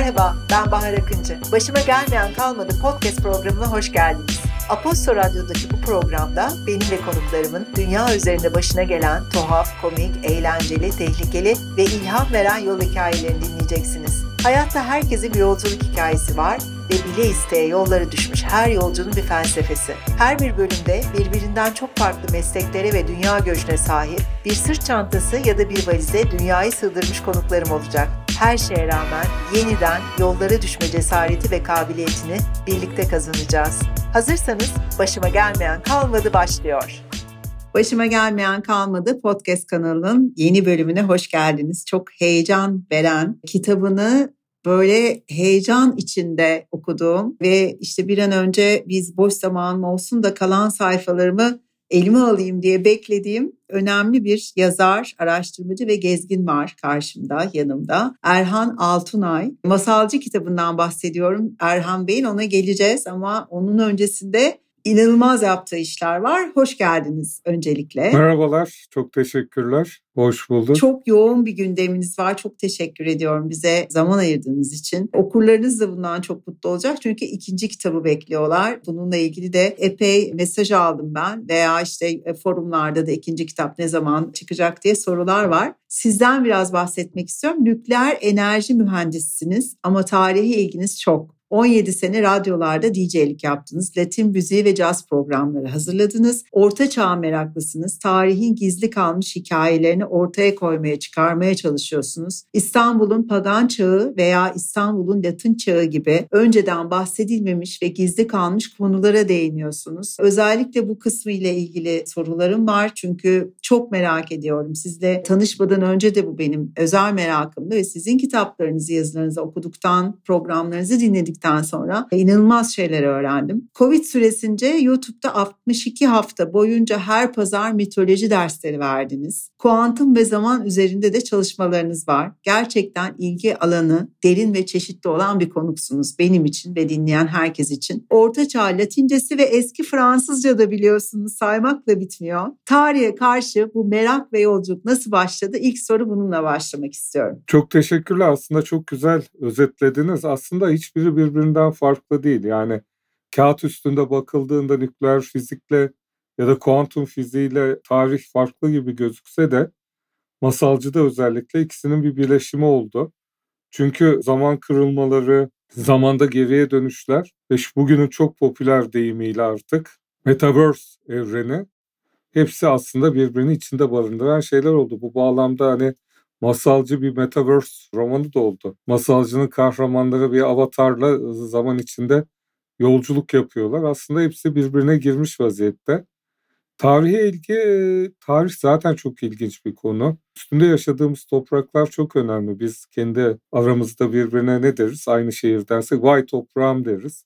Merhaba, ben Bahar Akıncı. Başıma gelmeyen kalmadı podcast programına hoş geldiniz. Aposto Radyo'daki bu programda benim ve konuklarımın dünya üzerinde başına gelen tuhaf, komik, eğlenceli, tehlikeli ve ilham veren yol hikayelerini dinleyeceksiniz. Hayatta herkesin bir yolculuk hikayesi var ve bile isteye yollara düşmüş her yolcunun bir felsefesi. Her bir bölümde birbirinden çok farklı mesleklere ve dünya göçüne sahip bir sırt çantası ya da bir valize dünyayı sığdırmış konuklarım olacak. Her şeye rağmen yeniden yollara düşme cesareti ve kabiliyetini birlikte kazanacağız. Hazırsanız başıma gelmeyen kalmadı başlıyor. Başıma gelmeyen kalmadı podcast kanalının yeni bölümüne hoş geldiniz. Çok heyecan veren kitabını böyle heyecan içinde okuduğum ve işte bir an önce biz boş zamanım olsun da kalan sayfalarımı elime alayım diye beklediğim önemli bir yazar, araştırmacı ve gezgin var karşımda, yanımda. Erhan Altunay. Masalcı kitabından bahsediyorum. Erhan Bey'in ona geleceğiz ama onun öncesinde inanılmaz yaptığı işler var. Hoş geldiniz öncelikle. Merhabalar, çok teşekkürler. Hoş bulduk. Çok yoğun bir gündeminiz var. Çok teşekkür ediyorum bize zaman ayırdığınız için. Okurlarınız da bundan çok mutlu olacak. Çünkü ikinci kitabı bekliyorlar. Bununla ilgili de epey mesaj aldım ben. Veya işte e, forumlarda da ikinci kitap ne zaman çıkacak diye sorular var. Sizden biraz bahsetmek istiyorum. Nükleer enerji mühendisisiniz ama tarihi ilginiz çok. 17 sene radyolarda DJ'lik yaptınız. Latin müziği ve caz programları hazırladınız. Orta çağ meraklısınız. Tarihin gizli kalmış hikayelerini ortaya koymaya, çıkarmaya çalışıyorsunuz. İstanbul'un pagan çağı veya İstanbul'un Latin çağı gibi önceden bahsedilmemiş ve gizli kalmış konulara değiniyorsunuz. Özellikle bu kısmı ile ilgili sorularım var. Çünkü çok merak ediyorum. Sizle tanışmadan önce de bu benim özel merakımdı ve sizin kitaplarınızı, yazılarınızı okuduktan, programlarınızı dinledik geldikten sonra inanılmaz şeyler öğrendim. Covid süresince YouTube'da 62 hafta boyunca her pazar mitoloji dersleri verdiniz. Kuantum ve zaman üzerinde de çalışmalarınız var. Gerçekten ilgi alanı derin ve çeşitli olan bir konuksunuz benim için ve dinleyen herkes için. Orta Çağ Latincesi ve eski Fransızca da biliyorsunuz saymakla bitmiyor. Tarihe karşı bu merak ve yolculuk nasıl başladı? İlk soru bununla başlamak istiyorum. Çok teşekkürler. Aslında çok güzel özetlediniz. Aslında hiçbiri bir birbirinden farklı değil. Yani kağıt üstünde bakıldığında nükleer fizikle ya da kuantum fiziğiyle tarih farklı gibi gözükse de masalcıda özellikle ikisinin bir birleşimi oldu. Çünkü zaman kırılmaları, zamanda geriye dönüşler ve bugünün çok popüler deyimiyle artık Metaverse evreni hepsi aslında birbirini içinde barındıran şeyler oldu. Bu bağlamda hani masalcı bir metaverse romanı da oldu. Masalcının kahramanları bir avatarla zaman içinde yolculuk yapıyorlar. Aslında hepsi birbirine girmiş vaziyette. Tarihe ilgi, tarih zaten çok ilginç bir konu. Üstünde yaşadığımız topraklar çok önemli. Biz kendi aramızda birbirine ne deriz? Aynı şehir dersek vay toprağım deriz.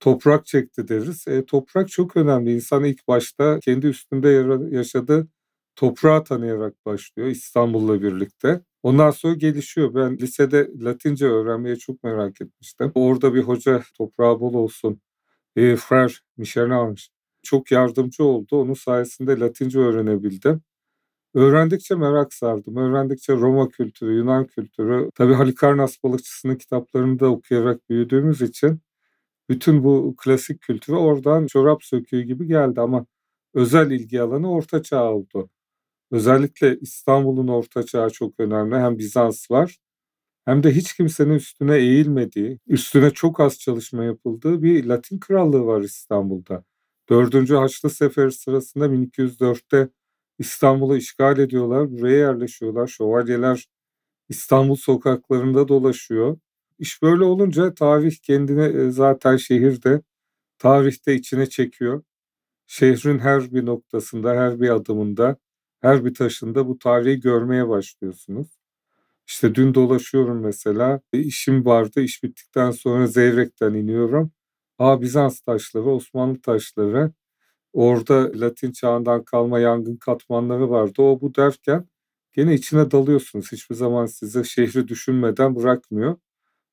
Toprak çekti deriz. E, toprak çok önemli. İnsan ilk başta kendi üstünde yaşadığı toprağı tanıyarak başlıyor İstanbul'la birlikte. Ondan sonra gelişiyor. Ben lisede Latince öğrenmeye çok merak etmiştim. Orada bir hoca toprağı bol olsun. E, Frère Michel çok yardımcı oldu. Onun sayesinde Latince öğrenebildim. Öğrendikçe merak sardım. Öğrendikçe Roma kültürü, Yunan kültürü, tabii Halikarnas balıkçısının kitaplarını da okuyarak büyüdüğümüz için bütün bu klasik kültürü oradan çorap söküğü gibi geldi ama özel ilgi alanı Orta Çağ oldu. Özellikle İstanbul'un Orta Çağı çok önemli. Hem Bizans var hem de hiç kimsenin üstüne eğilmediği, üstüne çok az çalışma yapıldığı bir Latin krallığı var İstanbul'da. 4. Haçlı Seferi sırasında 1204'te İstanbul'u işgal ediyorlar, buraya yerleşiyorlar. Şövalyeler İstanbul sokaklarında dolaşıyor. İş böyle olunca tarih kendine e, zaten şehirde, tarihte içine çekiyor. Şehrin her bir noktasında, her bir adımında her bir taşında bu tarihi görmeye başlıyorsunuz. İşte dün dolaşıyorum mesela. E, işim vardı. İş bittikten sonra Zeyrek'ten iniyorum. Aa Bizans taşları, Osmanlı taşları. Orada Latin çağından kalma yangın katmanları vardı. O bu derken gene içine dalıyorsunuz. Hiçbir zaman size şehri düşünmeden bırakmıyor.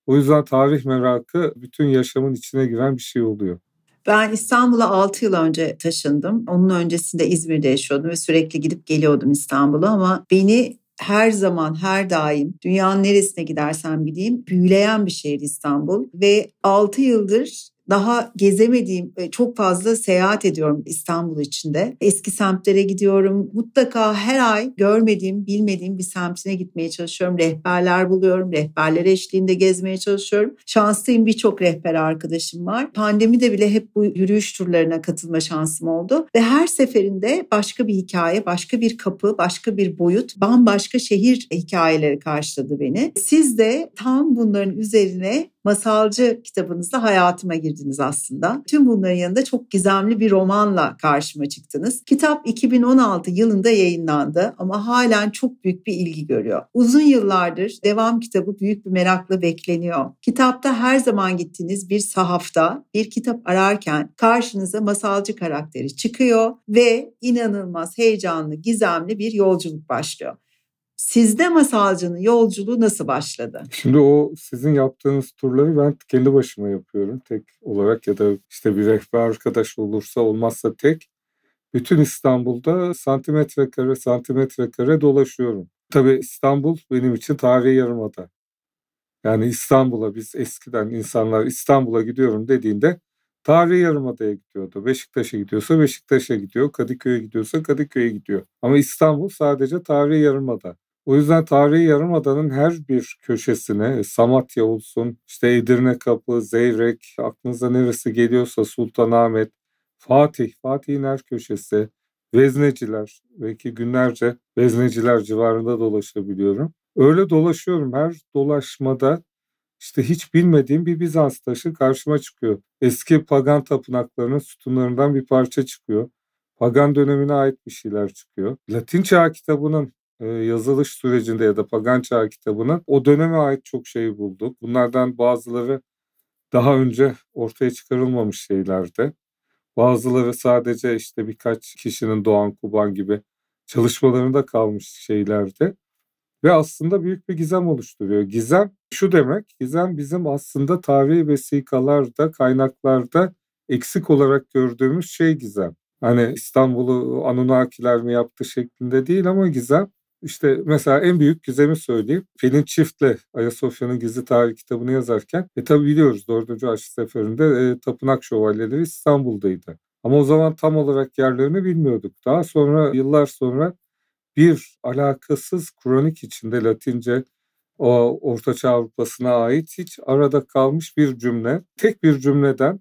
O yüzden tarih merakı bütün yaşamın içine giren bir şey oluyor. Ben İstanbul'a 6 yıl önce taşındım. Onun öncesinde İzmir'de yaşıyordum ve sürekli gidip geliyordum İstanbul'a ama beni her zaman her daim dünyanın neresine gidersen gideyim büyüleyen bir şehir İstanbul ve 6 yıldır daha gezemediğim e, çok fazla seyahat ediyorum İstanbul içinde. Eski semtlere gidiyorum. Mutlaka her ay görmediğim, bilmediğim bir semtine gitmeye çalışıyorum. Rehberler buluyorum. Rehberler eşliğinde gezmeye çalışıyorum. Şanslıyım birçok rehber arkadaşım var. Pandemide bile hep bu yürüyüş turlarına katılma şansım oldu. Ve her seferinde başka bir hikaye, başka bir kapı, başka bir boyut, bambaşka şehir hikayeleri karşıladı beni. Siz de tam bunların üzerine masalcı kitabınızla hayatıma girdiniz aslında. Tüm bunların yanında çok gizemli bir romanla karşıma çıktınız. Kitap 2016 yılında yayınlandı ama halen çok büyük bir ilgi görüyor. Uzun yıllardır devam kitabı büyük bir merakla bekleniyor. Kitapta her zaman gittiğiniz bir sahafta bir kitap ararken karşınıza masalcı karakteri çıkıyor ve inanılmaz heyecanlı, gizemli bir yolculuk başlıyor. Sizde masalcının yolculuğu nasıl başladı? Şimdi o sizin yaptığınız turları ben kendi başıma yapıyorum tek olarak ya da işte bir rehber arkadaş olursa olmazsa tek. Bütün İstanbul'da santimetre kare santimetre kare dolaşıyorum. Tabii İstanbul benim için tarihi yarımada. Yani İstanbul'a biz eskiden insanlar İstanbul'a gidiyorum dediğinde tarihi yarımadaya gidiyordu. Beşiktaş'a gidiyorsa Beşiktaş'a gidiyor, Kadıköy'e gidiyorsa Kadıköy'e gidiyor. Ama İstanbul sadece tarihi yarımada. O yüzden tarihi yarımadanın her bir köşesine Samatya olsun, işte Edirne Kapı, Zeyrek, aklınıza neresi geliyorsa Sultanahmet, Fatih, Fatih'in her köşesi, Vezneciler, belki günlerce Vezneciler civarında dolaşabiliyorum. Öyle dolaşıyorum. Her dolaşmada işte hiç bilmediğim bir Bizans taşı karşıma çıkıyor. Eski pagan tapınaklarının sütunlarından bir parça çıkıyor. Pagan dönemine ait bir şeyler çıkıyor. Latin çağ kitabının yazılış sürecinde ya da Pagan Çağ kitabının o döneme ait çok şey bulduk. Bunlardan bazıları daha önce ortaya çıkarılmamış şeylerdi. Bazıları sadece işte birkaç kişinin Doğan Kuban gibi çalışmalarında kalmış şeylerdi. Ve aslında büyük bir gizem oluşturuyor. Gizem şu demek, gizem bizim aslında tarihi vesikalarda, kaynaklarda eksik olarak gördüğümüz şey gizem. Hani İstanbul'u Anunnakiler mi yaptı şeklinde değil ama gizem işte mesela en büyük gizemi söyleyeyim. Pelin Çift'le Ayasofya'nın Gizli Tarih kitabını yazarken e tabi biliyoruz 4. Haçlı Seferi'nde e, tapınak şövalyeleri İstanbul'daydı. Ama o zaman tam olarak yerlerini bilmiyorduk. Daha sonra yıllar sonra bir alakasız kronik içinde Latince o Ortaçağ Avrupa'sına ait hiç arada kalmış bir cümle. Tek bir cümleden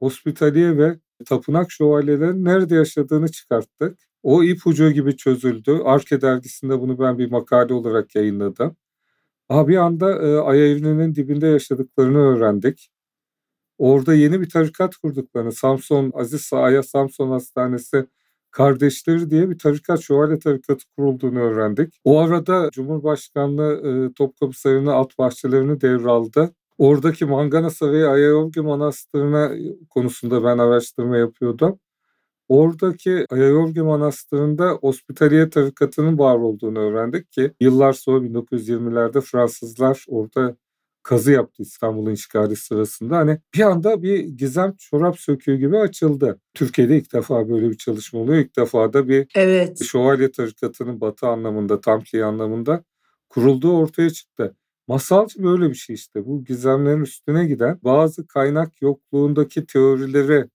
hospitaliye ve tapınak şövalyelerinin nerede yaşadığını çıkarttık. O ipucu gibi çözüldü. Arke dergisinde bunu ben bir makale olarak yayınladım. Aha bir anda e, Ay evreninin dibinde yaşadıklarını öğrendik. Orada yeni bir tarikat kurduklarını, Samson, Aziz Aya Samson Hastanesi kardeşleri diye bir tarikat, şövalye tarikatı kurulduğunu öğrendik. O arada Cumhurbaşkanlığı e, Topkapı Sarayı'nı, at bahçelerini devraldı. Oradaki Manganasa ve Ayayorgi Manastırı'na konusunda ben araştırma yapıyordum. Oradaki Ayayorgi Manastırı'nda Hospitaliye tarikatının var olduğunu öğrendik ki yıllar sonra 1920'lerde Fransızlar orada kazı yaptı İstanbul'un işgali sırasında. Hani bir anda bir gizem çorap söküğü gibi açıldı. Türkiye'de ilk defa böyle bir çalışma oluyor. İlk defa da bir evet. şövalye tarikatının batı anlamında, Tamkli anlamında kurulduğu ortaya çıktı. Masalcı böyle bir şey işte. Bu gizemlerin üstüne giden bazı kaynak yokluğundaki teorileri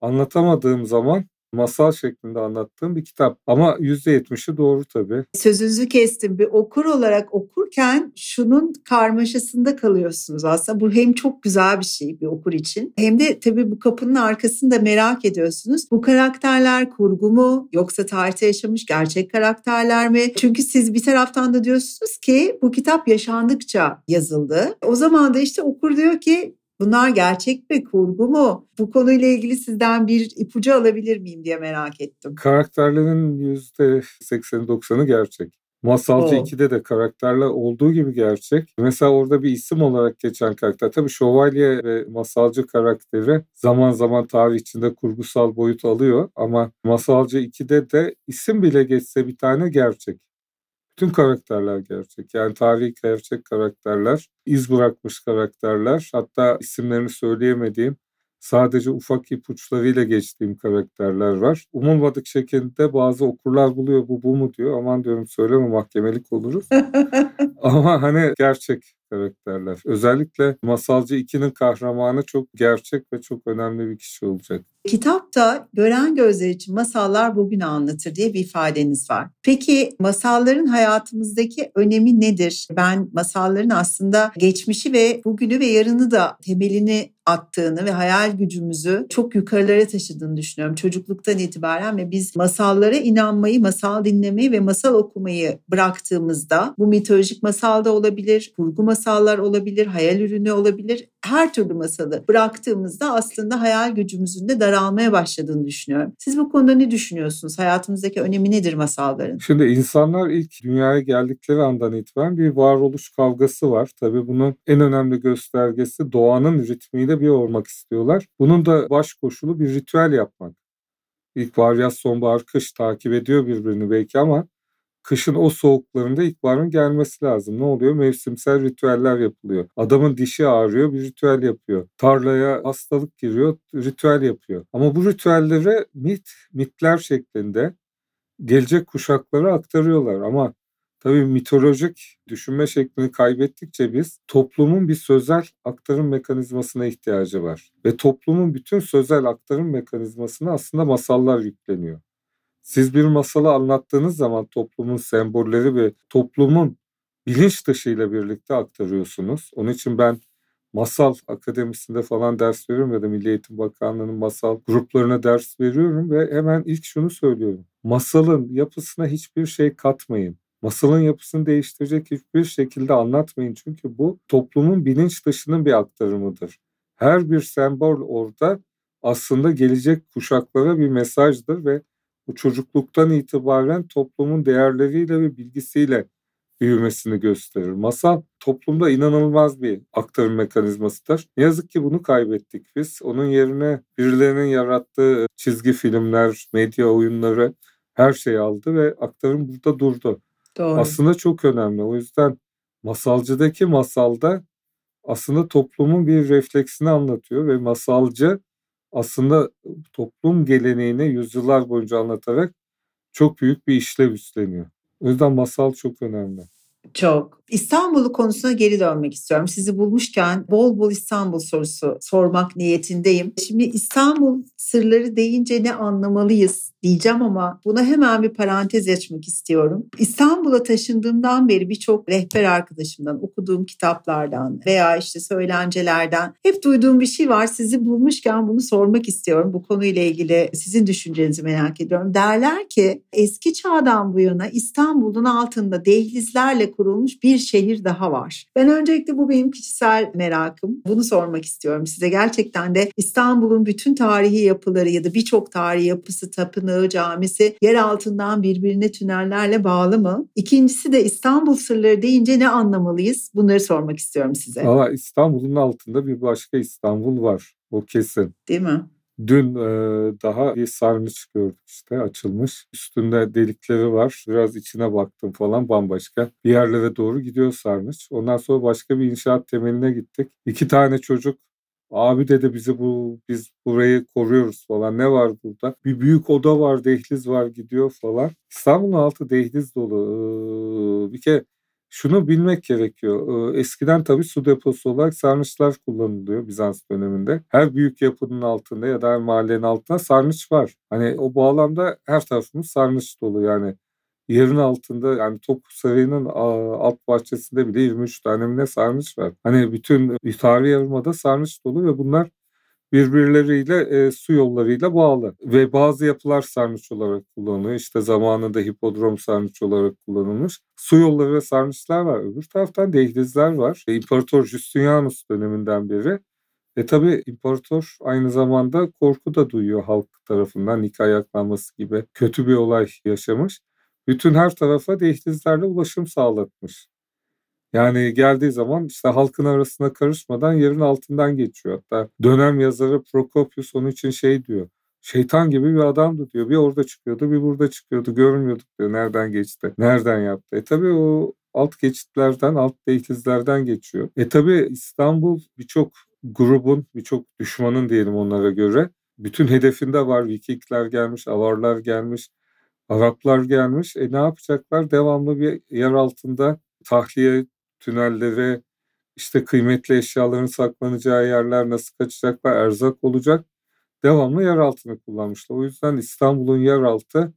anlatamadığım zaman masal şeklinde anlattığım bir kitap. Ama %70'i doğru tabii. Sözünüzü kestim. Bir okur olarak okurken şunun karmaşasında kalıyorsunuz aslında. Bu hem çok güzel bir şey bir okur için hem de tabii bu kapının arkasında merak ediyorsunuz. Bu karakterler kurgu mu yoksa tarihte yaşamış gerçek karakterler mi? Çünkü siz bir taraftan da diyorsunuz ki bu kitap yaşandıkça yazıldı. O zaman da işte okur diyor ki Bunlar gerçek mi, kurgu mu? Bu konuyla ilgili sizden bir ipucu alabilir miyim diye merak ettim. Karakterlerin %80-90'ı gerçek. Masalcı oh. 2'de de karakterler olduğu gibi gerçek. Mesela orada bir isim olarak geçen karakter. Tabii şövalye ve masalcı karakteri zaman zaman tarih içinde kurgusal boyut alıyor. Ama masalcı 2'de de isim bile geçse bir tane gerçek. Bütün karakterler gerçek. Yani tarihi gerçek karakterler, iz bırakmış karakterler. Hatta isimlerini söyleyemediğim sadece ufak ipuçlarıyla geçtiğim karakterler var. Umulmadık şekilde bazı okurlar buluyor bu bu mu diyor. Aman diyorum söyleme mahkemelik oluruz. Ama hani gerçek karakterler. Özellikle Masalcı 2'nin kahramanı çok gerçek ve çok önemli bir kişi olacak. Kitapta gören gözler için masallar bugünü anlatır diye bir ifadeniz var. Peki masalların hayatımızdaki önemi nedir? Ben masalların aslında geçmişi ve bugünü ve yarını da temelini attığını ve hayal gücümüzü çok yukarılara taşıdığını düşünüyorum çocukluktan itibaren ve biz masallara inanmayı, masal dinlemeyi ve masal okumayı bıraktığımızda bu mitolojik masal da olabilir, kurgu masallar olabilir, hayal ürünü olabilir. Her türlü masalı bıraktığımızda aslında hayal gücümüzün de daralmaya başladığını düşünüyorum. Siz bu konuda ne düşünüyorsunuz? Hayatımızdaki önemi nedir masalların? Şimdi insanlar ilk dünyaya geldikleri andan itibaren bir varoluş kavgası var. Tabii bunun en önemli göstergesi doğanın ritmiyle bir olmak istiyorlar. Bunun da baş koşulu bir ritüel yapmak. İlkbahar, yaz, sonbahar, kış takip ediyor birbirini belki ama kışın o soğuklarında ilkbaharın gelmesi lazım. Ne oluyor? Mevsimsel ritüeller yapılıyor. Adamın dişi ağrıyor, bir ritüel yapıyor. Tarlaya hastalık giriyor, ritüel yapıyor. Ama bu ritüelleri mit, mitler şeklinde gelecek kuşaklara aktarıyorlar. Ama Tabii mitolojik düşünme şeklini kaybettikçe biz toplumun bir sözel aktarım mekanizmasına ihtiyacı var. Ve toplumun bütün sözel aktarım mekanizmasına aslında masallar yükleniyor. Siz bir masalı anlattığınız zaman toplumun sembolleri ve toplumun bilinç dışıyla birlikte aktarıyorsunuz. Onun için ben masal akademisinde falan ders veriyorum ya da Milli Eğitim Bakanlığı'nın masal gruplarına ders veriyorum ve hemen ilk şunu söylüyorum. Masalın yapısına hiçbir şey katmayın masalın yapısını değiştirecek hiçbir şekilde anlatmayın. Çünkü bu toplumun bilinç dışının bir aktarımıdır. Her bir sembol orada aslında gelecek kuşaklara bir mesajdır ve bu çocukluktan itibaren toplumun değerleriyle ve bilgisiyle büyümesini gösterir. Masal toplumda inanılmaz bir aktarım mekanizmasıdır. Ne yazık ki bunu kaybettik biz. Onun yerine birilerinin yarattığı çizgi filmler, medya oyunları her şeyi aldı ve aktarım burada durdu. Doğru. aslında çok önemli. O yüzden masalcıdaki masalda aslında toplumun bir refleksini anlatıyor ve masalcı aslında toplum geleneğini yüzyıllar boyunca anlatarak çok büyük bir işlev üstleniyor. O yüzden masal çok önemli. Çok. İstanbul'u konusuna geri dönmek istiyorum. Sizi bulmuşken bol bol İstanbul sorusu sormak niyetindeyim. Şimdi İstanbul sırları deyince ne anlamalıyız diyeceğim ama buna hemen bir parantez açmak istiyorum. İstanbul'a taşındığımdan beri birçok rehber arkadaşımdan, okuduğum kitaplardan veya işte söylencelerden hep duyduğum bir şey var. Sizi bulmuşken bunu sormak istiyorum. Bu konuyla ilgili sizin düşüncenizi merak ediyorum. Derler ki eski çağdan bu yana İstanbul'un altında dehlizlerle kurulmuş bir şehir daha var. Ben öncelikle bu benim kişisel merakım. Bunu sormak istiyorum size. Gerçekten de İstanbul'un bütün tarihi yapıları ya da birçok tarihi yapısı, tapınağı, camisi yer altından birbirine tünellerle bağlı mı? İkincisi de İstanbul sırları deyince ne anlamalıyız? Bunları sormak istiyorum size. Valla İstanbul'un altında bir başka İstanbul var. O kesin. Değil mi? Dün e, daha bir sarnıç gördük işte açılmış. Üstünde delikleri var. Biraz içine baktım falan bambaşka. Bir yerlere doğru gidiyor sarnıç. Ondan sonra başka bir inşaat temeline gittik. İki tane çocuk Abi dedi bizi bu biz burayı koruyoruz falan. Ne var burada? Bir büyük oda var, dehliz var gidiyor falan. İstanbul'un altı dehliz dolu. Ee, bir kere şunu bilmek gerekiyor. Eskiden tabii su deposu olarak sarnıçlar kullanılıyor Bizans döneminde. Her büyük yapının altında ya da her mahallenin altında sarnıç var. Hani o bağlamda her tarafımız sarnıç dolu yani. Yerin altında yani Topkapı Sarayı'nın alt bahçesinde bile 23 tane ne sarnıç var. Hani bütün tarihi yarımada sarnıç dolu ve bunlar birbirleriyle e, su yollarıyla bağlı. Ve bazı yapılar sarnıç olarak kullanılıyor. İşte zamanında hipodrom sarnıç olarak kullanılmış. Su yolları ve sarnıçlar var. Öbür taraftan dehlizler var. E, İmparator Justinianus döneminden beri e tabi imparator aynı zamanda korku da duyuyor halk tarafından nikah ayaklanması gibi kötü bir olay yaşamış. Bütün her tarafa dehlizlerle ulaşım sağlatmış. Yani geldiği zaman işte halkın arasına karışmadan yerin altından geçiyor. Hatta dönem yazarı Prokopius onun için şey diyor. Şeytan gibi bir adamdı diyor. Bir orada çıkıyordu bir burada çıkıyordu. Görmüyorduk diyor. Nereden geçti? Nereden yaptı? E tabii o alt geçitlerden, alt dehlizlerden geçiyor. E tabii İstanbul birçok grubun, birçok düşmanın diyelim onlara göre. Bütün hedefinde var. Vikingler gelmiş, Avarlar gelmiş, Araplar gelmiş. E ne yapacaklar? Devamlı bir yer altında tahliye tünelleri, işte kıymetli eşyaların saklanacağı yerler nasıl kaçacaklar, erzak olacak. Devamlı yer altını kullanmışlar. O yüzden İstanbul'un yer altı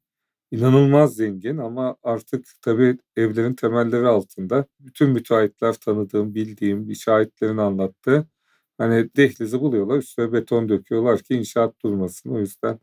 inanılmaz zengin ama artık tabii evlerin temelleri altında. Bütün müteahhitler tanıdığım, bildiğim, şahitlerin anlattığı hani dehlizi buluyorlar, üstüne beton döküyorlar ki inşaat durmasın. O yüzden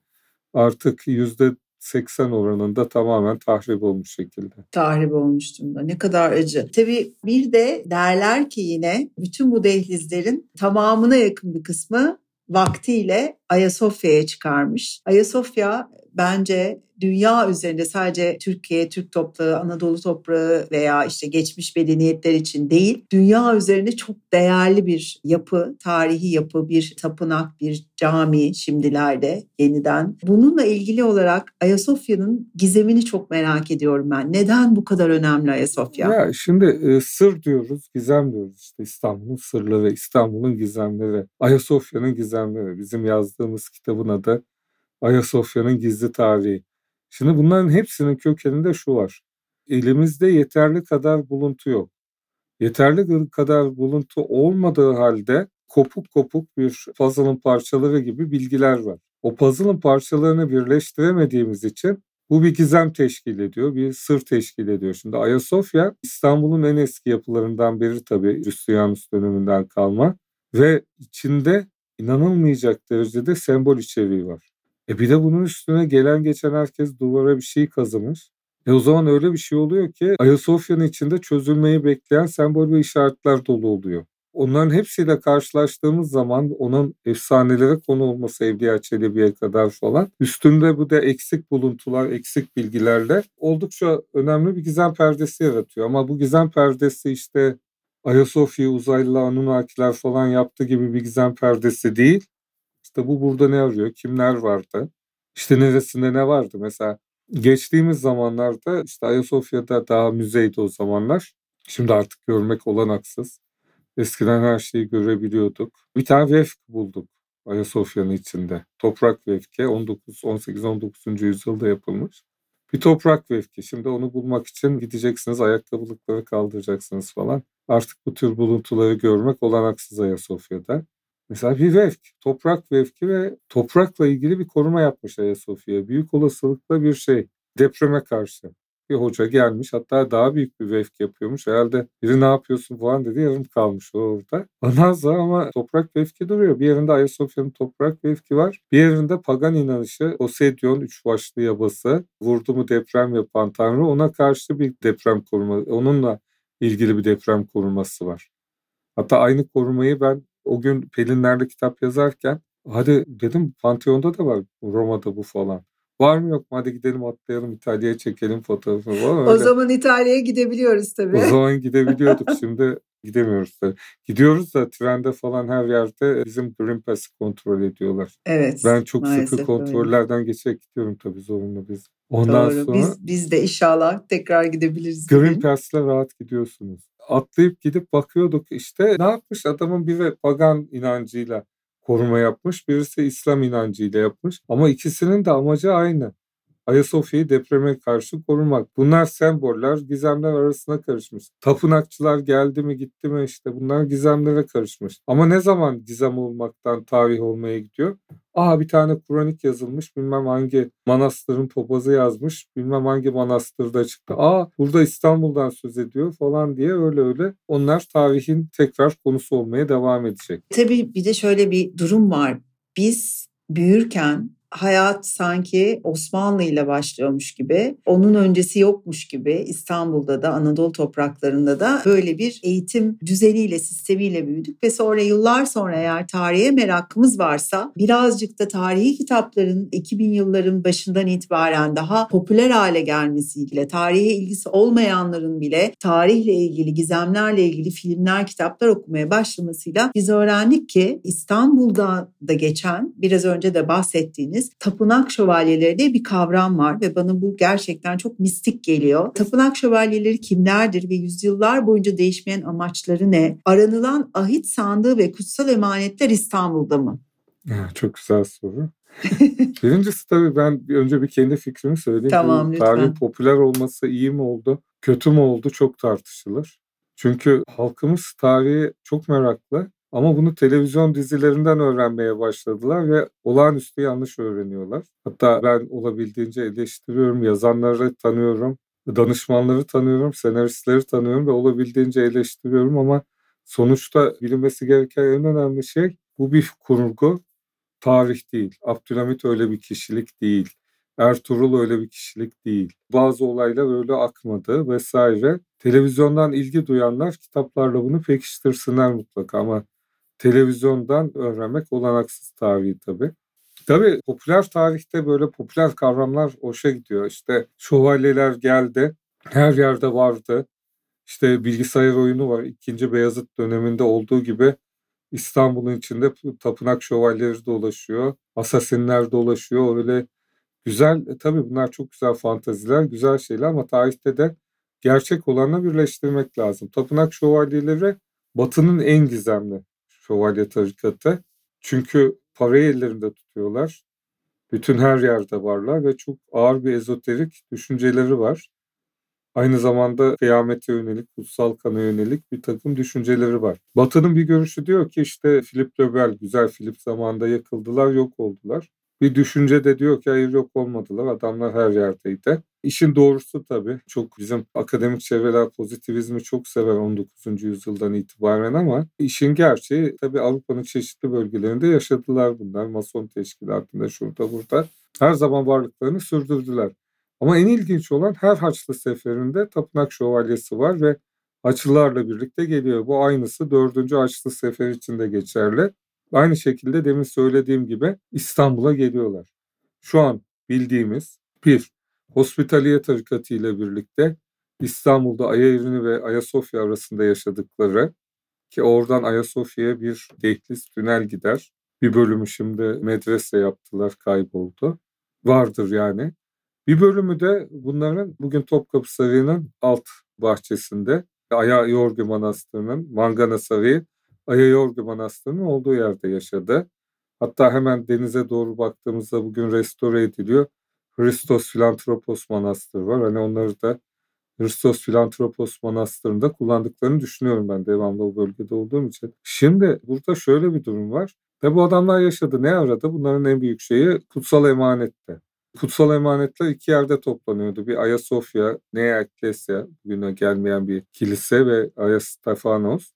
artık yüzde 80 oranında tamamen tahrip olmuş şekilde. Tahrip olmuş durumda. Ne kadar acı. Tabii bir de derler ki yine bütün bu dehlizlerin tamamına yakın bir kısmı vaktiyle Ayasofya'ya çıkarmış. Ayasofya bence dünya üzerinde sadece Türkiye, Türk toprağı, Anadolu toprağı veya işte geçmiş medeniyetler için değil, dünya üzerinde çok değerli bir yapı, tarihi yapı, bir tapınak, bir cami şimdilerde yeniden. Bununla ilgili olarak Ayasofya'nın gizemini çok merak ediyorum ben. Neden bu kadar önemli Ayasofya? Ya şimdi e, sır diyoruz, gizem diyoruz işte İstanbul'un sırları, İstanbul'un gizemleri, Ayasofya'nın gizemleri. Bizim yazdığımız kitabın adı Ayasofya'nın gizli tarihi. Şimdi bunların hepsinin kökeninde şu var. Elimizde yeterli kadar buluntu yok. Yeterli kadar buluntu olmadığı halde kopuk kopuk bir puzzle'ın parçaları gibi bilgiler var. O puzzle'ın parçalarını birleştiremediğimiz için bu bir gizem teşkil ediyor, bir sır teşkil ediyor. Şimdi Ayasofya İstanbul'un en eski yapılarından biri tabii Hristiyanus döneminden kalma ve içinde inanılmayacak derecede sembol içeriği var. E bir de bunun üstüne gelen geçen herkes duvara bir şey kazımış. E o zaman öyle bir şey oluyor ki Ayasofya'nın içinde çözülmeyi bekleyen sembol ve işaretler dolu oluyor. Onların hepsiyle karşılaştığımız zaman onun efsanelere konu olması Evliya Çelebi'ye kadar falan üstünde bu da eksik buluntular, eksik bilgilerle oldukça önemli bir gizem perdesi yaratıyor. Ama bu gizem perdesi işte Ayasofya, uzaylılar, Anunnakiler falan yaptığı gibi bir gizem perdesi değil. İşte bu burada ne arıyor? Kimler vardı? İşte neresinde ne vardı? Mesela geçtiğimiz zamanlarda işte Ayasofya'da daha müzeydi o zamanlar. Şimdi artık görmek olanaksız. Eskiden her şeyi görebiliyorduk. Bir tane vefk bulduk Ayasofya'nın içinde. Toprak vefke 19 18 19. yüzyılda yapılmış. Bir toprak vefki. Şimdi onu bulmak için gideceksiniz, ayakkabılıkları kaldıracaksınız falan. Artık bu tür buluntuları görmek olanaksız Ayasofya'da. Mesela bir vefk, toprak vefki ve toprakla ilgili bir koruma yapmış Ayasofya. Büyük olasılıkla bir şey, depreme karşı. Bir hoca gelmiş hatta daha büyük bir vefk yapıyormuş. Herhalde biri ne yapıyorsun falan dedi yarım kalmış orada. Ondan sonra ama toprak vefki duruyor. Bir yerinde Ayasofya'nın toprak vefki var. Bir yerinde pagan inanışı Osedyon üç başlı yabası vurdu mu deprem yapan tanrı ona karşı bir deprem koruma onunla ilgili bir deprem koruması var. Hatta aynı korumayı ben o gün Pelinler'de kitap yazarken hadi dedim Pantheon'da da var Roma'da bu falan. Var mı yok mu hadi gidelim atlayalım İtalya'ya çekelim fotoğrafını falan. Öyle. O zaman İtalya'ya gidebiliyoruz tabii. O zaman gidebiliyorduk şimdi gidemiyoruz tabii. Gidiyoruz da trende falan her yerde bizim Green Pass'ı kontrol ediyorlar. Evet. Ben çok sıkı kontrollerden öyle. geçerek gidiyorum tabii zorunlu biz. Ondan Doğru. sonra biz, biz de inşallah tekrar gidebiliriz. Green Pass'la rahat gidiyorsunuz atlayıp gidip bakıyorduk işte. Ne yapmış? Adamın biri pagan inancıyla koruma yapmış birisi İslam inancıyla yapmış. Ama ikisinin de amacı aynı. Ayasofya'yı depreme karşı korumak. Bunlar semboller, gizemler arasına karışmış. Tapınakçılar geldi mi gitti mi işte bunlar gizemlere karışmış. Ama ne zaman gizem olmaktan tarih olmaya gidiyor? Aa bir tane Kur'anik yazılmış bilmem hangi manastırın papazı yazmış bilmem hangi manastırda çıktı. Aa burada İstanbul'dan söz ediyor falan diye öyle öyle onlar tarihin tekrar konusu olmaya devam edecek. Tabii bir de şöyle bir durum var. Biz büyürken hayat sanki Osmanlı ile başlıyormuş gibi, onun öncesi yokmuş gibi İstanbul'da da Anadolu topraklarında da böyle bir eğitim düzeniyle, sistemiyle büyüdük ve sonra yıllar sonra eğer tarihe merakımız varsa birazcık da tarihi kitapların 2000 yılların başından itibaren daha popüler hale gelmesiyle, tarihe ilgisi olmayanların bile tarihle ilgili, gizemlerle ilgili filmler, kitaplar okumaya başlamasıyla biz öğrendik ki İstanbul'da da geçen biraz önce de bahsettiğiniz bahsettiğiniz tapınak şövalyeleri diye bir kavram var ve bana bu gerçekten çok mistik geliyor. Tapınak şövalyeleri kimlerdir ve yüzyıllar boyunca değişmeyen amaçları ne? Aranılan ahit sandığı ve kutsal emanetler İstanbul'da mı? çok güzel soru. Birincisi tabii ben önce bir kendi fikrimi söyleyeyim. Tamam, Bu tarihin popüler olması iyi mi oldu, kötü mü oldu çok tartışılır. Çünkü halkımız tarihi çok meraklı ama bunu televizyon dizilerinden öğrenmeye başladılar ve olağanüstü yanlış öğreniyorlar. Hatta ben olabildiğince eleştiriyorum, yazanları tanıyorum, danışmanları tanıyorum, senaristleri tanıyorum ve olabildiğince eleştiriyorum ama sonuçta bilinmesi gereken en önemli şey bu bir kurgu, tarih değil. Abdülhamit öyle bir kişilik değil. Ertuğrul öyle bir kişilik değil. Bazı olaylar öyle akmadı vesaire. Televizyondan ilgi duyanlar kitaplarla bunu pekiştirsinler mutlaka ama televizyondan öğrenmek olanaksız tarihi tabii. Tabii popüler tarihte böyle popüler kavramlar hoşa gidiyor. İşte şövalyeler geldi, her yerde vardı. İşte bilgisayar oyunu var. İkinci Beyazıt döneminde olduğu gibi İstanbul'un içinde tapınak şövalyeleri dolaşıyor. Asasinler dolaşıyor. Öyle güzel, e, tabii bunlar çok güzel fantaziler, güzel şeyler ama tarihte de gerçek olanla birleştirmek lazım. Tapınak şövalyeleri Batı'nın en gizemli şövalye tarikatı. Çünkü parayı ellerinde tutuyorlar. Bütün her yerde varlar ve çok ağır bir ezoterik düşünceleri var. Aynı zamanda kıyamete yönelik, kutsal kana yönelik bir takım düşünceleri var. Batı'nın bir görüşü diyor ki işte Philip Lebel, güzel Philip zamanında yakıldılar, yok oldular. Bir düşünce de diyor ki hayır yok olmadılar. Adamlar her yerdeydi. İşin doğrusu tabii çok bizim akademik çevreler pozitivizmi çok sever 19. yüzyıldan itibaren ama işin gerçeği tabii Avrupa'nın çeşitli bölgelerinde yaşadılar bunlar. Mason teşkilatında şurada burada. Her zaman varlıklarını sürdürdüler. Ama en ilginç olan her Haçlı seferinde tapınak şövalyesi var ve Haçlılarla birlikte geliyor. Bu aynısı 4. Haçlı sefer için de geçerli. Aynı şekilde demin söylediğim gibi İstanbul'a geliyorlar. Şu an bildiğimiz bir Hospitaliye tarikatı ile birlikte İstanbul'da Ayaevrini ve Ayasofya arasında yaşadıkları ki oradan Ayasofya'ya bir dehliz tünel gider. Bir bölümü şimdi medrese yaptılar kayboldu. Vardır yani. Bir bölümü de bunların bugün Topkapı Sarayı'nın alt bahçesinde Aya Yorgu Manastırı'nın Mangana Sarayı Ayayorgu Manastırı'nın olduğu yerde yaşadı. Hatta hemen denize doğru baktığımızda bugün restore ediliyor. Hristos Filantropos Manastırı var. Hani onları da Hristos Filantropos Manastırı'nda kullandıklarını düşünüyorum ben devamlı o bölgede olduğum için. Şimdi burada şöyle bir durum var. Ve bu adamlar yaşadı. Ne arada? Bunların en büyük şeyi kutsal emanette. Kutsal emanetler iki yerde toplanıyordu. Bir Ayasofya, Nea Ecclesia, bugüne gelmeyen bir kilise ve Ayastefanos.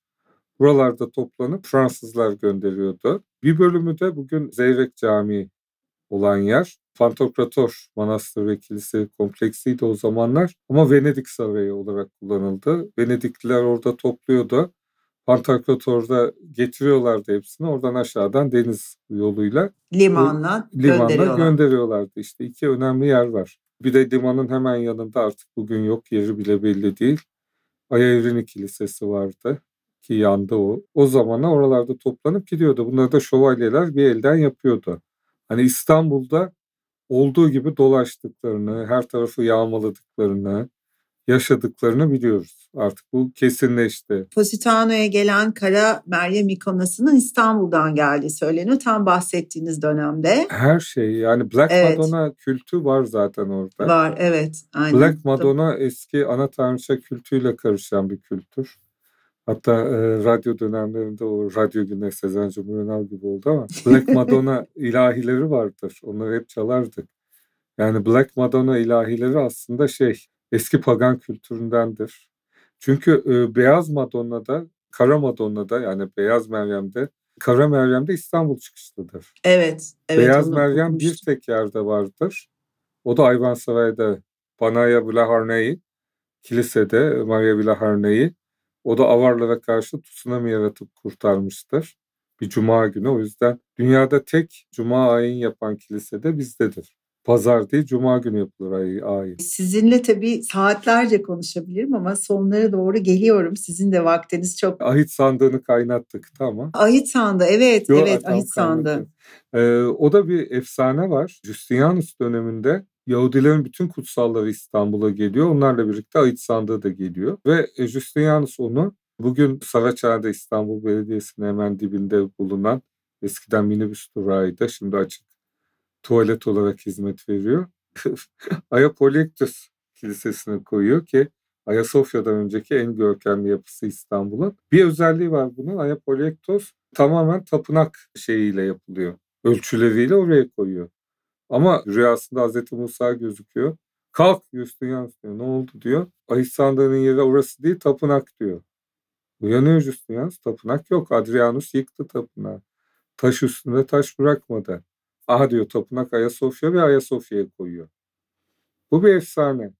Buralarda toplanıp Fransızlar gönderiyordu. Bir bölümü de bugün Zeyrek Camii olan yer. Pantokrator Manastır ve Kilise kompleksiydi o zamanlar ama Venedik Sarayı olarak kullanıldı. Venedikliler orada topluyordu. Pantokrator'da getiriyorlardı hepsini. Oradan aşağıdan deniz yoluyla limanla, limanla gönderiyorlar. gönderiyorlardı. İşte iki önemli yer var. Bir de limanın hemen yanında artık bugün yok yeri bile belli değil. Aya Evrini Kilisesi vardı ki yandı o. O zamana oralarda toplanıp gidiyordu. Bunları da şövalyeler bir elden yapıyordu. Hani İstanbul'da olduğu gibi dolaştıklarını, her tarafı yağmaladıklarını, yaşadıklarını biliyoruz. Artık bu kesinleşti. Positano'ya gelen Kara Meryem ikonasının İstanbul'dan geldiği söyleniyor. Tam bahsettiğiniz dönemde. Her şey yani Black evet. Madonna kültü var zaten orada. Var evet. Aynen. Black Madonna eski ana tanrıça kültüyle karışan bir kültür. Hatta e, radyo dönemlerinde o radyo güne Sezen Cumhuriyet gibi oldu ama Black Madonna ilahileri vardır. Onları hep çalardık. Yani Black Madonna ilahileri aslında şey eski pagan kültüründendir. Çünkü e, Beyaz Madonna'da, Kara Madonna'da yani Beyaz Meryem'de, Kara Meryem'de İstanbul çıkışlıdır. Evet. evet Beyaz Meryem okumuştum. bir tek yerde vardır. O da Ayvansaray'da Panaya Blaharneyi, kilisede Maria Blaharneyi o da avarlara karşı tsunami yaratıp kurtarmıştır. Bir cuma günü. O yüzden dünyada tek cuma ayin yapan kilise de bizdedir. Pazar değil, cuma günü yapılır ay, ayin. Sizinle tabii saatlerce konuşabilirim ama sonlara doğru geliyorum. Sizin de vaktiniz çok. Ahit sandığını kaynattık tamam. Ahit sandı evet Yo, evet ahit sandı. Ee, o da bir efsane var. Justinianus döneminde Yahudilerin bütün kutsalları İstanbul'a geliyor. Onlarla birlikte Ahit sandığı da geliyor. Ve e, Justinianus onu bugün Saraçhane'de İstanbul Belediyesi'nin hemen dibinde bulunan eskiden minibüs durağıydı. Şimdi açık tuvalet olarak hizmet veriyor. Ayapolektus Kilisesi'ne koyuyor ki Ayasofya'dan önceki en görkemli yapısı İstanbul'un. Bir özelliği var bunun. Ayapolektos tamamen tapınak şeyiyle yapılıyor. Ölçüleriyle oraya koyuyor. Ama rüyasında Hazreti Musa gözüküyor. Kalk Justinianus diyor. Ne oldu diyor. Ahissanda'nın yeri orası değil tapınak diyor. Uyanıyor Justinianus. Tapınak yok. Adrianus yıktı tapınağı. Taş üstünde taş bırakmadı. Aha diyor tapınak Ayasofya ve Ayasofya'ya koyuyor. Bu bir efsane.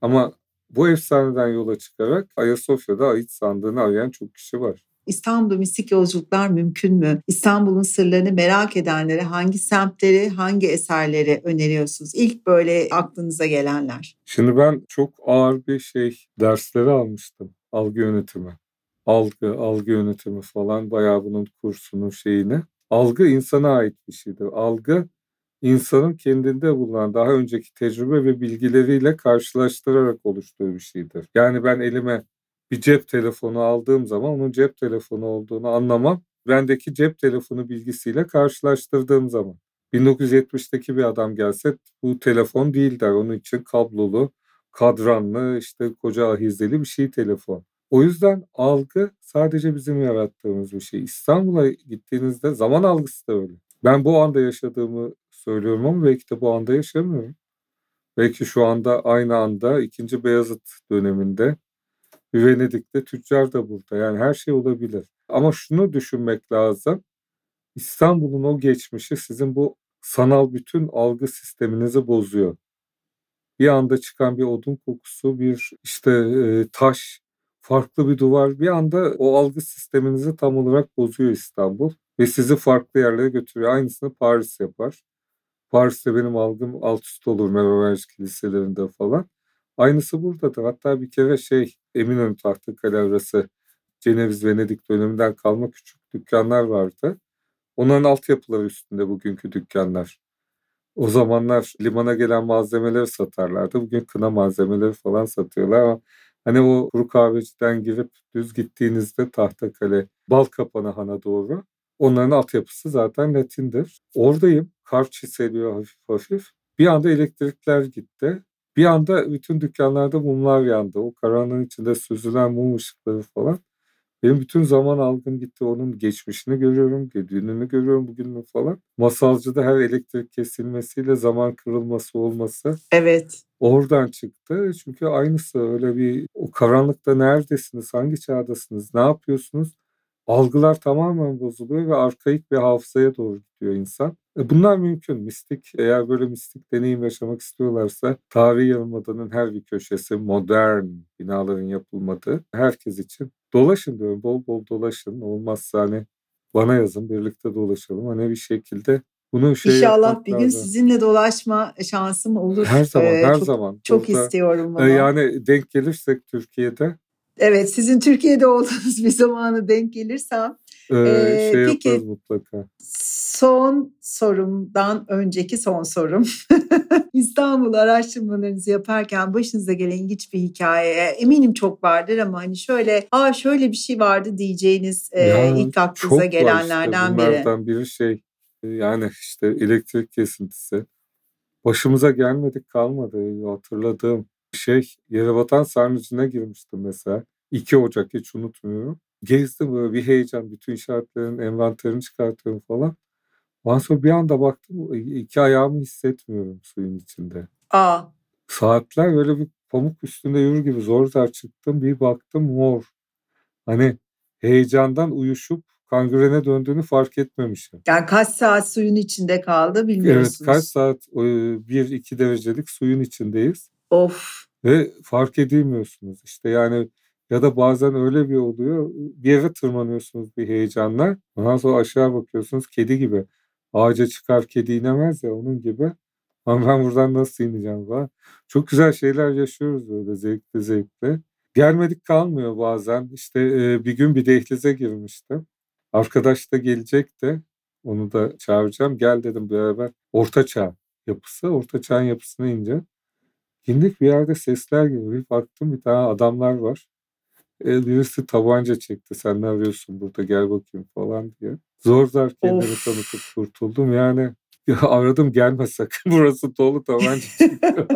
Ama bu efsaneden yola çıkarak Ayasofya'da ait sandığını arayan çok kişi var. İstanbul'da mistik yolculuklar mümkün mü? İstanbul'un sırlarını merak edenlere hangi semtleri, hangi eserleri öneriyorsunuz? İlk böyle aklınıza gelenler. Şimdi ben çok ağır bir şey dersleri almıştım. Algı yönetimi. Algı, algı yönetimi falan bayağı bunun kursunun şeyini. Algı insana ait bir şeydir. Algı insanın kendinde bulunan daha önceki tecrübe ve bilgileriyle karşılaştırarak oluştuğu bir şeydir. Yani ben elime bir cep telefonu aldığım zaman onun cep telefonu olduğunu anlamam. Bendeki cep telefonu bilgisiyle karşılaştırdığım zaman. 1970'teki bir adam gelse bu telefon değil der. Onun için kablolu, kadranlı, işte koca ahizeli bir şey telefon. O yüzden algı sadece bizim yarattığımız bir şey. İstanbul'a gittiğinizde zaman algısı da öyle. Ben bu anda yaşadığımı söylüyorum ama belki de bu anda yaşamıyorum. Belki şu anda aynı anda 2. Beyazıt döneminde Venedik'te tüccar da burada. Yani her şey olabilir. Ama şunu düşünmek lazım. İstanbul'un o geçmişi sizin bu sanal bütün algı sisteminizi bozuyor. Bir anda çıkan bir odun kokusu, bir işte e, taş, farklı bir duvar bir anda o algı sisteminizi tam olarak bozuyor İstanbul ve sizi farklı yerlere götürüyor. Aynısını Paris yapar. Paris'te benim algım alt üst olur Merovingi kiliselerinde falan. Aynısı buradadır. Hatta bir kere şey Eminönü Tahtakale arası Ceneviz Venedik döneminden kalma küçük dükkanlar vardı. Onların altyapıları üstünde bugünkü dükkanlar. O zamanlar limana gelen malzemeleri satarlardı. Bugün kına malzemeleri falan satıyorlar ama hani o kuru kahveciden girip düz gittiğinizde Tahtakale, Balkapanı Han'a doğru onların altyapısı zaten Latindir. Oradayım. Kar çiseliyor hafif hafif. Bir anda elektrikler gitti. Bir anda bütün dükkanlarda mumlar yandı. O karanlığın içinde süzülen mum ışıkları falan. Benim bütün zaman algım gitti. Onun geçmişini görüyorum, dününü görüyorum, bugününü falan. Masalcıda her elektrik kesilmesiyle zaman kırılması olması. Evet. Oradan çıktı. Çünkü aynısı öyle bir o karanlıkta neredesiniz, hangi çağdasınız, ne yapıyorsunuz? Algılar tamamen bozuluyor ve arkaik bir hafızaya doğru gidiyor insan. E bunlar mümkün. Mistik eğer böyle mistik deneyim yaşamak istiyorlarsa tarihi yarımadanın her bir köşesi modern binaların yapılmadığı herkes için dolaşın diyorum. Bol bol dolaşın. Olmazsa hani bana yazın birlikte dolaşalım. Hani bir şekilde bunu şey İnşallah bir gün lazım. sizinle dolaşma şansım olur. Her zaman, ee, her çok, zaman. Çok Burada, istiyorum bunu. Yani denk gelirsek Türkiye'de. Evet, sizin Türkiye'de olduğunuz bir zamanı denk gelirsem. Ee, şey peki, mutlaka. Son sorumdan önceki son sorum. İstanbul araştırmalarınızı yaparken başınıza gelen ilginç bir hikaye eminim çok vardır ama hani şöyle aa şöyle bir şey vardı diyeceğiniz ya, e, ilk aklınıza gelenlerden işte. biri. Bunlardan biri şey yani işte elektrik kesintisi. Başımıza gelmedik kalmadı hatırladığım şey Yerebatan Sarnıcı'na girmiştim mesela. 2 Ocak hiç unutmuyorum. Gezdim böyle bir heyecan. Bütün işaretlerin envanterini çıkartıyorum falan. Ondan sonra bir anda baktım iki ayağımı hissetmiyorum suyun içinde. Aa. Saatler böyle bir pamuk üstünde yürür gibi zor zor çıktım. Bir baktım mor. Hani heyecandan uyuşup kangrene döndüğünü fark etmemişim. Yani kaç saat suyun içinde kaldı bilmiyorsunuz. Evet kaç saat bir iki derecelik suyun içindeyiz. Of. Ve fark edilmiyorsunuz. İşte yani ya da bazen öyle bir oluyor. Bir yere tırmanıyorsunuz bir heyecanla. Ondan sonra aşağı bakıyorsunuz kedi gibi. Ağaca çıkar kedi inemez ya onun gibi. Ama ben buradan nasıl ineceğim falan. Çok güzel şeyler yaşıyoruz böyle zevkli zevkli. Gelmedik kalmıyor bazen. İşte e, bir gün bir dehlize girmiştim. Arkadaş da gelecek de onu da çağıracağım. Gel dedim beraber. Orta çağ yapısı. Orta çağın yapısına ince. İndik bir yerde sesler geliyor. Bir baktım bir tane adamlar var. E, birisi tabanca çekti. Sen ne arıyorsun burada gel bakayım falan diye. Zor zor kendimi of. tanıtıp kurtuldum. Yani ya aradım gelme sakın burası dolu tabanca çekiyor.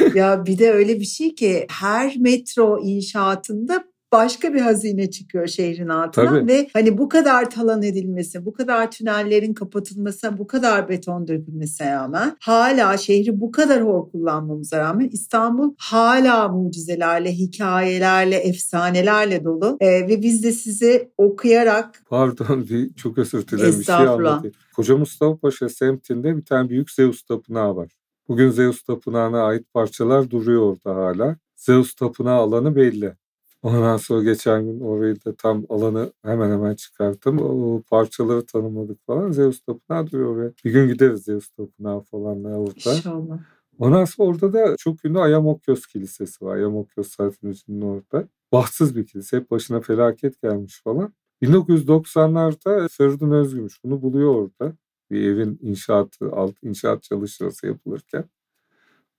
ya bir de öyle bir şey ki her metro inşaatında başka bir hazine çıkıyor şehrin altına Tabii. ve hani bu kadar talan edilmesi, bu kadar tünellerin kapatılması, bu kadar beton dökülmesi rağmen hala şehri bu kadar hor kullanmamıza rağmen İstanbul hala mucizelerle, hikayelerle, efsanelerle dolu ee, ve biz de sizi okuyarak Pardon bir çok özür dilerim bir şey anlatayım. Koca Mustafa Paşa semtinde bir tane büyük Zeus tapınağı var. Bugün Zeus tapınağına ait parçalar duruyor orada hala. Zeus tapınağı alanı belli. Ondan sonra geçen gün orayı da tam alanı hemen hemen çıkarttım. O parçaları tanımladık falan. Zeus Tapınağı duruyor oraya. Bir gün gideriz Zeus Tapınağı falan orada. İnşallah. Ondan sonra orada da çok ünlü Ayamokyos Kilisesi var. Ayamokyos Sarfıncı'nın orada. Bahtsız bir kilise. Hep başına felaket gelmiş falan. 1990'larda Feridun Özgümüş bunu buluyor orada. Bir evin inşaatı, alt inşaat çalışması yapılırken.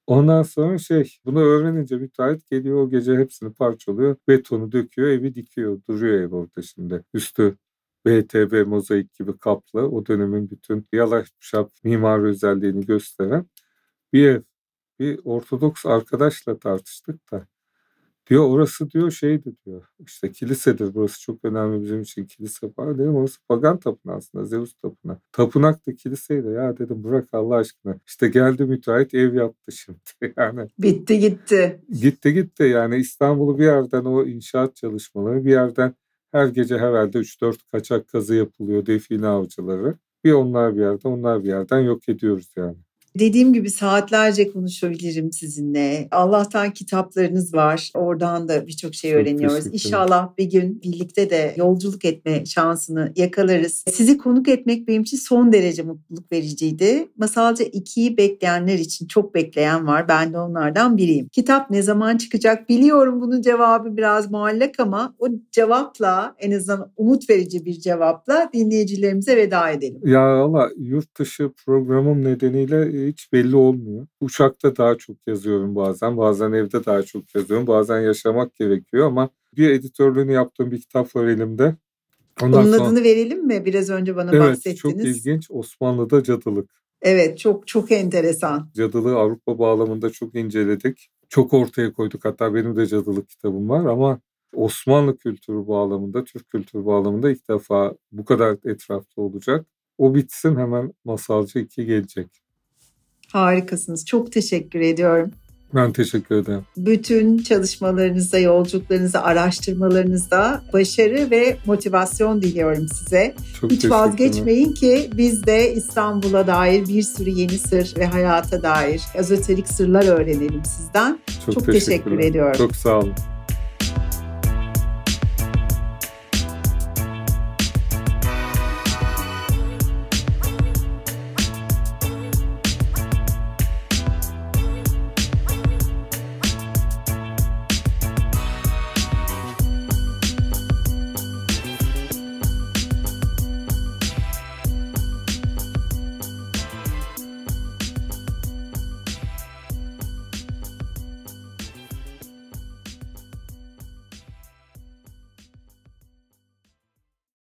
Ondan sonra şey bunu öğrenince müteahhit geliyor o gece hepsini parçalıyor. Betonu döküyor evi dikiyor. Duruyor ev orada şimdi. Üstü BTB mozaik gibi kaplı. O dönemin bütün yalaş şap mimari özelliğini gösteren bir ev. Bir Ortodoks arkadaşla tartıştık da Diyor orası diyor şeydi diyor. İşte kilisedir burası çok önemli bizim için kilise var. Dedim orası pagan tapınağı aslında Zeus tapınağı. Tapınak da kiliseydi ya dedim bırak Allah aşkına. İşte geldi müteahhit ev yaptı şimdi yani. Bitti gitti. Gitti gitti yani İstanbul'u bir yerden o inşaat çalışmaları bir yerden her gece herhalde 3-4 kaçak kazı yapılıyor define avcıları. Bir onlar bir yerde onlar bir yerden yok ediyoruz yani. Dediğim gibi saatlerce konuşabilirim sizinle. Allah'tan kitaplarınız var. Oradan da birçok şey öğreniyoruz. İnşallah bir gün birlikte de yolculuk etme şansını yakalarız. Sizi konuk etmek benim için son derece mutluluk vericiydi. Masalca 2'yi bekleyenler için çok bekleyen var. Ben de onlardan biriyim. Kitap ne zaman çıkacak biliyorum bunun cevabı biraz muallak ama o cevapla en azından umut verici bir cevapla dinleyicilerimize veda edelim. Ya Allah yurt dışı programım nedeniyle hiç belli olmuyor. Uçakta daha çok yazıyorum bazen, bazen evde daha çok yazıyorum, bazen yaşamak gerekiyor ama bir editörlüğünü yaptığım bir kitap var elimde. Ondan Onun sonra... adını verelim mi? Biraz önce bana evet, bahsettiniz. Evet, çok ilginç. Osmanlı'da cadılık. Evet, çok çok enteresan. Cadılığı Avrupa bağlamında çok inceledik. Çok ortaya koyduk. Hatta benim de cadılık kitabım var ama Osmanlı kültürü bağlamında, Türk kültürü bağlamında ilk defa bu kadar etraflı olacak. O bitsin hemen Masalcı 2 gelecek. Harikasınız. Çok teşekkür ediyorum. Ben teşekkür ederim. Bütün çalışmalarınızda, yolculuklarınızda, araştırmalarınızda başarı ve motivasyon diliyorum size. Çok Hiç vazgeçmeyin ki biz de İstanbul'a dair bir sürü yeni sır ve hayata dair ezoterik sırlar öğrenelim sizden. Çok, Çok teşekkür ediyorum. Çok sağ olun.